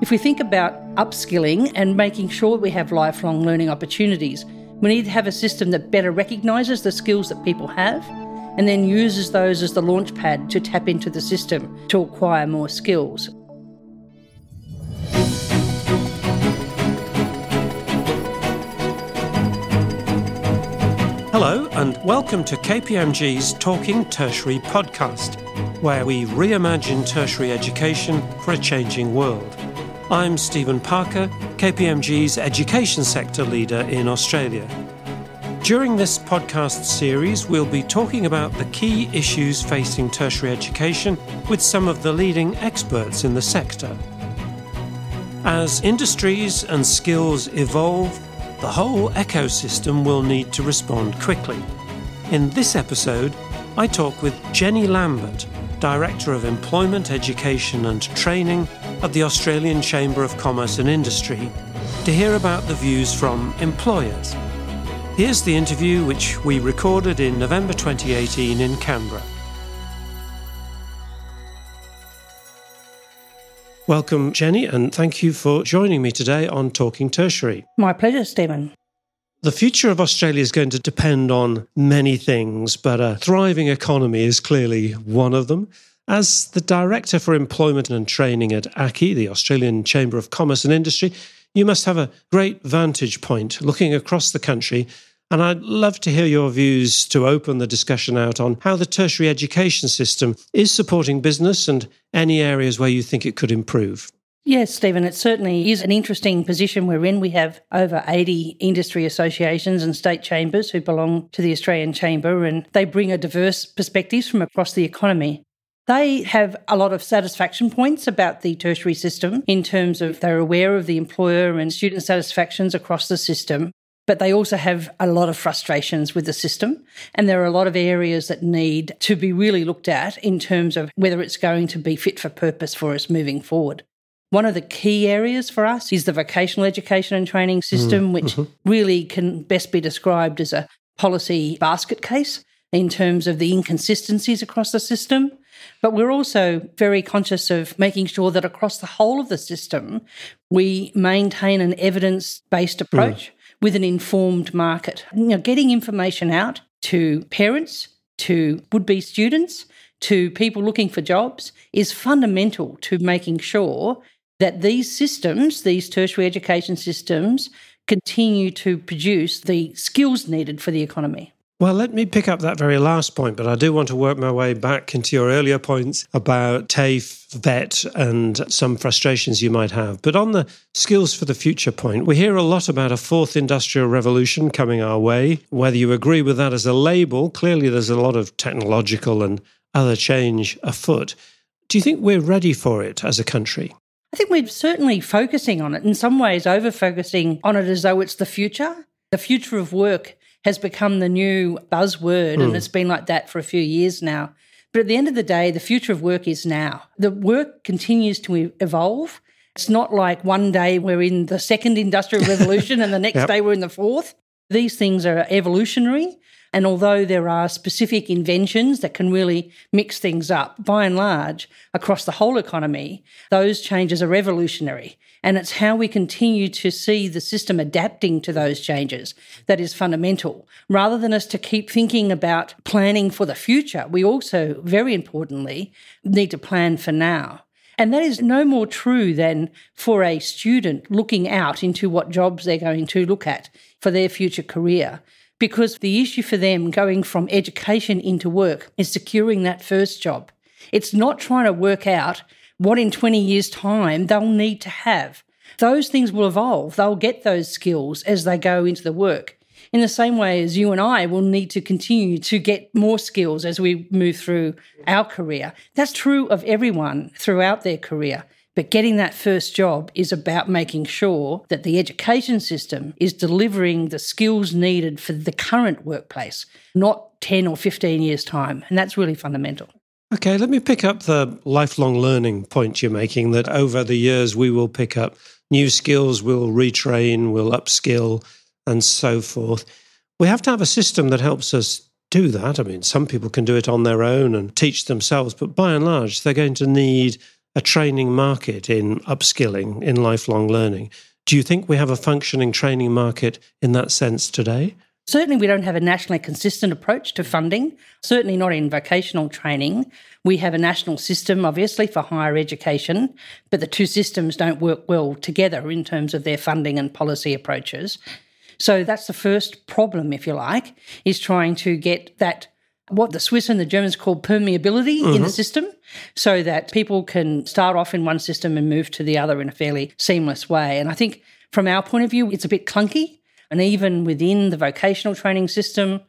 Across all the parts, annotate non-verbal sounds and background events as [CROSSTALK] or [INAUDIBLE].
If we think about upskilling and making sure we have lifelong learning opportunities, we need to have a system that better recognises the skills that people have and then uses those as the launch pad to tap into the system to acquire more skills. Hello, and welcome to KPMG's Talking Tertiary podcast, where we reimagine tertiary education for a changing world. I'm Stephen Parker, KPMG's education sector leader in Australia. During this podcast series, we'll be talking about the key issues facing tertiary education with some of the leading experts in the sector. As industries and skills evolve, the whole ecosystem will need to respond quickly. In this episode, I talk with Jenny Lambert, Director of Employment, Education and Training at the Australian Chamber of Commerce and Industry, to hear about the views from employers. Here's the interview which we recorded in November 2018 in Canberra. Welcome, Jenny, and thank you for joining me today on Talking Tertiary. My pleasure, Stephen. The future of Australia is going to depend on many things, but a thriving economy is clearly one of them. As the Director for Employment and Training at ACCI, the Australian Chamber of Commerce and Industry, you must have a great vantage point looking across the country. And I'd love to hear your views to open the discussion out on how the tertiary education system is supporting business and any areas where you think it could improve. Yes, Stephen, it certainly is an interesting position we're in. We have over 80 industry associations and state chambers who belong to the Australian Chamber, and they bring a diverse perspectives from across the economy. They have a lot of satisfaction points about the tertiary system in terms of they're aware of the employer and student satisfactions across the system, but they also have a lot of frustrations with the system. And there are a lot of areas that need to be really looked at in terms of whether it's going to be fit for purpose for us moving forward. One of the key areas for us is the vocational education and training system, mm, which mm-hmm. really can best be described as a policy basket case in terms of the inconsistencies across the system. But we're also very conscious of making sure that across the whole of the system, we maintain an evidence based approach mm. with an informed market. You know, getting information out to parents, to would be students, to people looking for jobs is fundamental to making sure that these systems, these tertiary education systems, continue to produce the skills needed for the economy. Well, let me pick up that very last point, but I do want to work my way back into your earlier points about TAFE, VET, and some frustrations you might have. But on the skills for the future point, we hear a lot about a fourth industrial revolution coming our way. Whether you agree with that as a label, clearly there's a lot of technological and other change afoot. Do you think we're ready for it as a country? I think we're certainly focusing on it, in some ways, over focusing on it as though it's the future. The future of work has become the new buzzword, mm. and hmm. it's been like that for a few years now. But at the end of the day, the future of work is now. The work continues to evolve. It's not like one day we're in the second industrial revolution and the [LAUGHS] next yep. day we're in the fourth. These things are evolutionary. And although there are specific inventions that can really mix things up, by and large, across the whole economy, those changes are revolutionary. And it's how we continue to see the system adapting to those changes that is fundamental. Rather than us to keep thinking about planning for the future, we also, very importantly, need to plan for now. And that is no more true than for a student looking out into what jobs they're going to look at for their future career because the issue for them going from education into work is securing that first job. It's not trying to work out what in 20 years' time they'll need to have. Those things will evolve. They'll get those skills as they go into the work. In the same way as you and I will need to continue to get more skills as we move through our career. That's true of everyone throughout their career. But getting that first job is about making sure that the education system is delivering the skills needed for the current workplace, not 10 or 15 years' time. And that's really fundamental. Okay, let me pick up the lifelong learning point you're making that over the years we will pick up new skills, we'll retrain, we'll upskill, and so forth. We have to have a system that helps us do that. I mean, some people can do it on their own and teach themselves, but by and large, they're going to need a training market in upskilling, in lifelong learning. Do you think we have a functioning training market in that sense today? Certainly, we don't have a nationally consistent approach to funding, certainly not in vocational training. We have a national system, obviously, for higher education, but the two systems don't work well together in terms of their funding and policy approaches. So that's the first problem, if you like, is trying to get that what the Swiss and the Germans call permeability mm-hmm. in the mm-hmm. system so that people can start off in one system and move to the other in a fairly seamless way. And I think from our point of view, it's a bit clunky. And even within the vocational training system,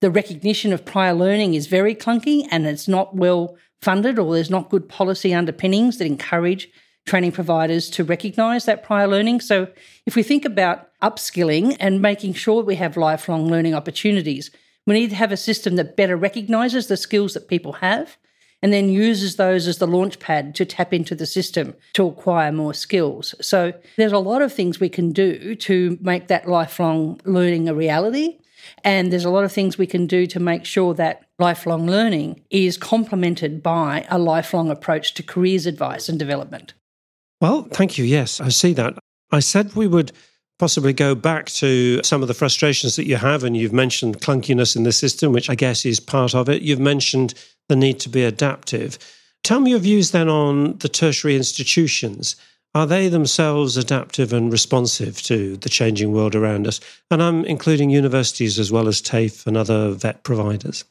the recognition of prior learning is very clunky and it's not well funded or there's not good policy underpinnings that encourage training providers to recognise that prior learning. So if we think about upskilling and making sure we have lifelong learning opportunities, we need to have a system that better recognises the skills that people have and then uses those as the launch pad to tap into the system to acquire more skills. So there's a lot of things we can do to make that lifelong learning a reality. And there's a lot of things we can do to make sure that lifelong learning is complemented by a lifelong approach to careers advice and development. Well, thank you. Yes, I see that. I said we would possibly go back to some of the frustrations that you have, and you've mentioned clunkiness in the system, which I guess is part of it. You've mentioned the need to be adaptive. Tell me your views then on the tertiary institutions. Are they themselves adaptive and responsive to the changing world around us? And I'm including universities as well as TAFE and other VET providers.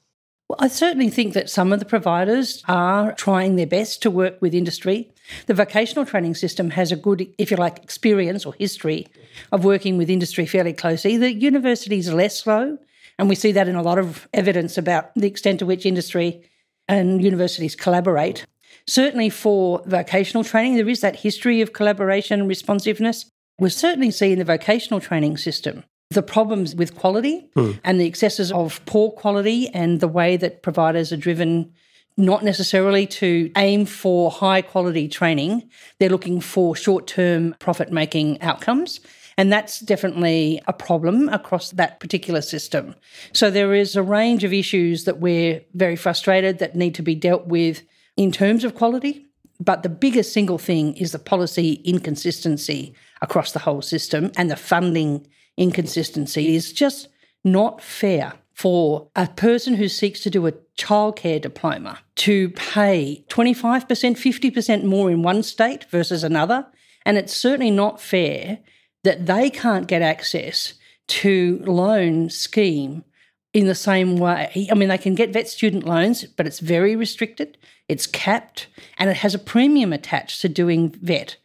Well, I certainly think that some of the providers are trying their best to work with industry. The vocational training system has a good, if you like, experience or history of working with industry fairly closely. The universities are less slow, and we see that in a lot of evidence about the extent to which industry and universities collaborate. Certainly for vocational training, there is that history of collaboration and responsiveness. We certainly see in the vocational training system the problems with quality mm. and the excesses of poor quality and the way that providers are driven not necessarily to aim for high quality training. They're looking for short term profit making outcomes. And that's definitely a problem across that particular system. So there is a range of issues that we're very frustrated that need to be dealt with in terms of quality. But the biggest single thing is the policy inconsistency across the whole system and the funding inconsistency is just not fair for a person who seeks to do a childcare diploma to pay 25%, 50% more in one state versus another. And it's certainly not fair that they can't get access to loan scheme in the same way. I mean, they can get vet student loans, but it's very restricted, it's capped, and it has a premium attached to doing vet.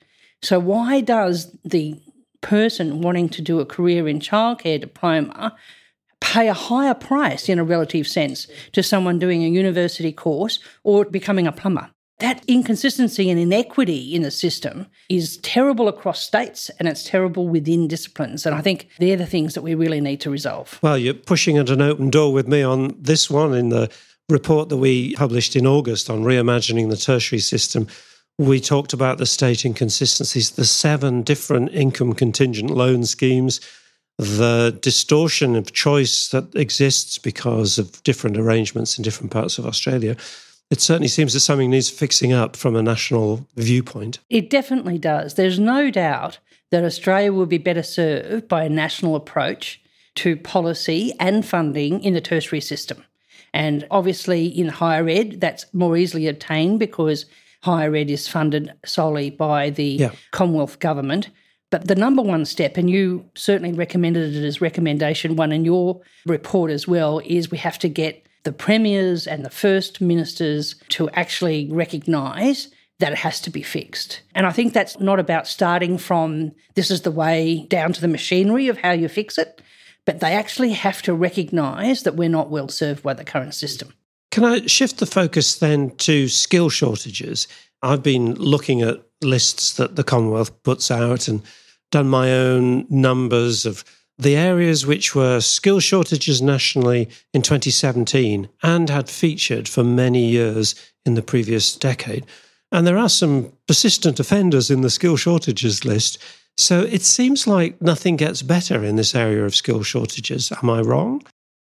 So, why does the person wanting to do a career in childcare diploma pay a higher price in a relative sense to someone doing a university course or becoming a plumber. That inconsistency and inequity in the system is terrible across states and it's terrible within disciplines. And I think they're the things that we really need to resolve. Well, you're pushing at an open door with me on this one in the report that we published in August on reimagining the tertiary system we talked about the state inconsistencies, the seven different income contingent loan schemes, the distortion of choice that exists because of different arrangements in different parts of Australia. It certainly seems that something needs fixing up from a national viewpoint. It definitely does. There's no doubt that Australia will be better served by a national approach to policy and funding in the tertiary system. And obviously, in higher ed, that's more easily obtained because higher ed is funded solely by the yeah. Commonwealth government. But the number one step, and you certainly recommended it as recommendation one in your report as well, is we have to get the premiers and the first ministers to actually recognise that it has to be fixed. And I think that's not about starting from this is the way down to the machinery of how you fix it, but they actually have to recognise that we're not well served by the current system. Can I shift the focus then to skill shortages? I've been looking at lists that the Commonwealth puts out and done my own numbers of the areas which were skill shortages nationally in 2017 and had featured for many years in the previous decade. And there are some persistent offenders in the skill shortages list. So it seems like nothing gets better in this area of skill shortages. Am I wrong?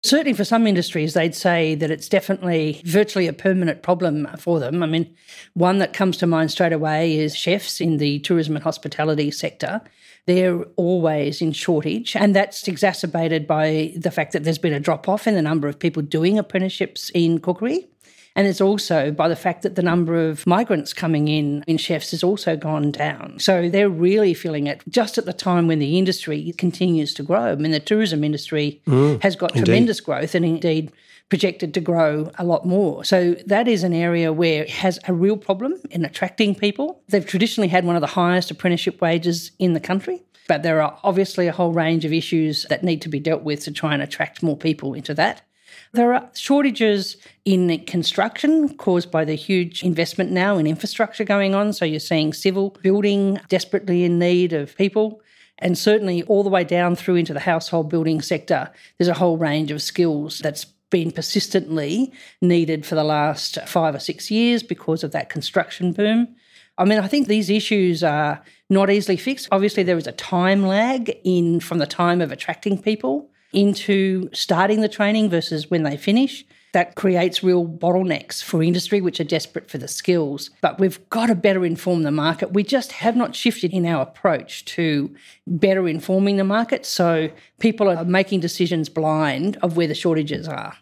Certainly, for some industries, they'd say that it's definitely virtually a permanent problem for them. I mean, one that comes to mind straight away is chefs in the tourism and hospitality sector. They're always in shortage, and that's exacerbated by the fact that there's been a drop off in the number of people doing apprenticeships in cookery. And it's also by the fact that the number of migrants coming in in chefs has also gone down. So they're really feeling it just at the time when the industry continues to grow. I mean, the tourism industry mm, has got indeed. tremendous growth and indeed projected to grow a lot more. So that is an area where it has a real problem in attracting people. They've traditionally had one of the highest apprenticeship wages in the country. But there are obviously a whole range of issues that need to be dealt with to try and attract more people into that. There are shortages in construction caused by the huge investment now in infrastructure going on. So you're seeing civil building desperately in need of people. And certainly all the way down through into the household building sector, there's a whole range of skills that's been persistently needed for the last five or six years because of that construction boom. I mean, I think these issues are not easily fixed. Obviously, there is a time lag in from the time of attracting people into starting the training versus when they finish. That creates real bottlenecks for industry, which are desperate for the skills. But we've got to better inform the market. We just have not shifted in our approach to better informing the market. So people are making decisions blind of where the shortages are.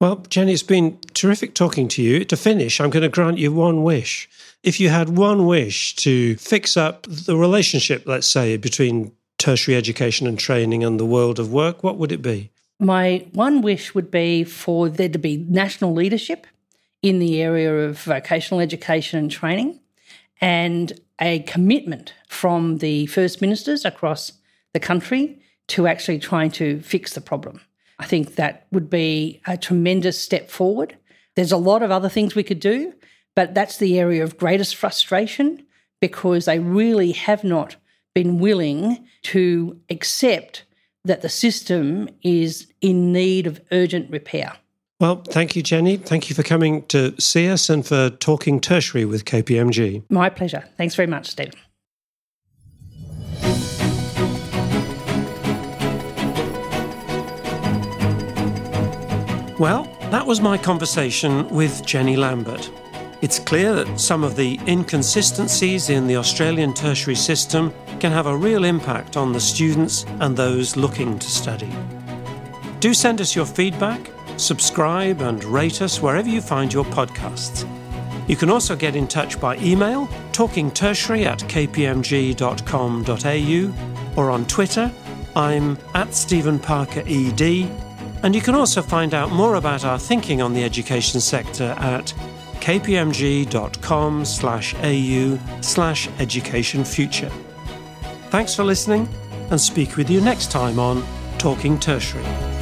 Well, Jenny, it's been terrific talking to you. To finish, I'm going to grant you one wish. If you had one wish to fix up the relationship, let's say, between tertiary education and training and the world of work, what would it be? My one wish would be for there to be national leadership in the area of vocational education and training and a commitment from the first ministers across the country to actually trying to fix the problem. I think that would be a tremendous step forward. There's a lot of other things we could do, but that's the area of greatest frustration because they really have not been willing to accept that the system is in need of urgent repair. Well, thank you, Jenny. Thank you for coming to see us and for talking tertiary with KPMG. My pleasure. Thanks very much, Stephen. Well, that was my conversation with Jenny Lambert. It's clear that some of the inconsistencies in the Australian tertiary system can have a real impact on the students and those looking to study. Do send us your feedback, subscribe, and rate us wherever you find your podcasts. You can also get in touch by email, talkingtertiary at kpmg.com.au, or on Twitter. I'm at Stephen Parker ED, and you can also find out more about our thinking on the education sector at kpmg.com slash au slash education future. Thanks for listening and speak with you next time on Talking Tertiary.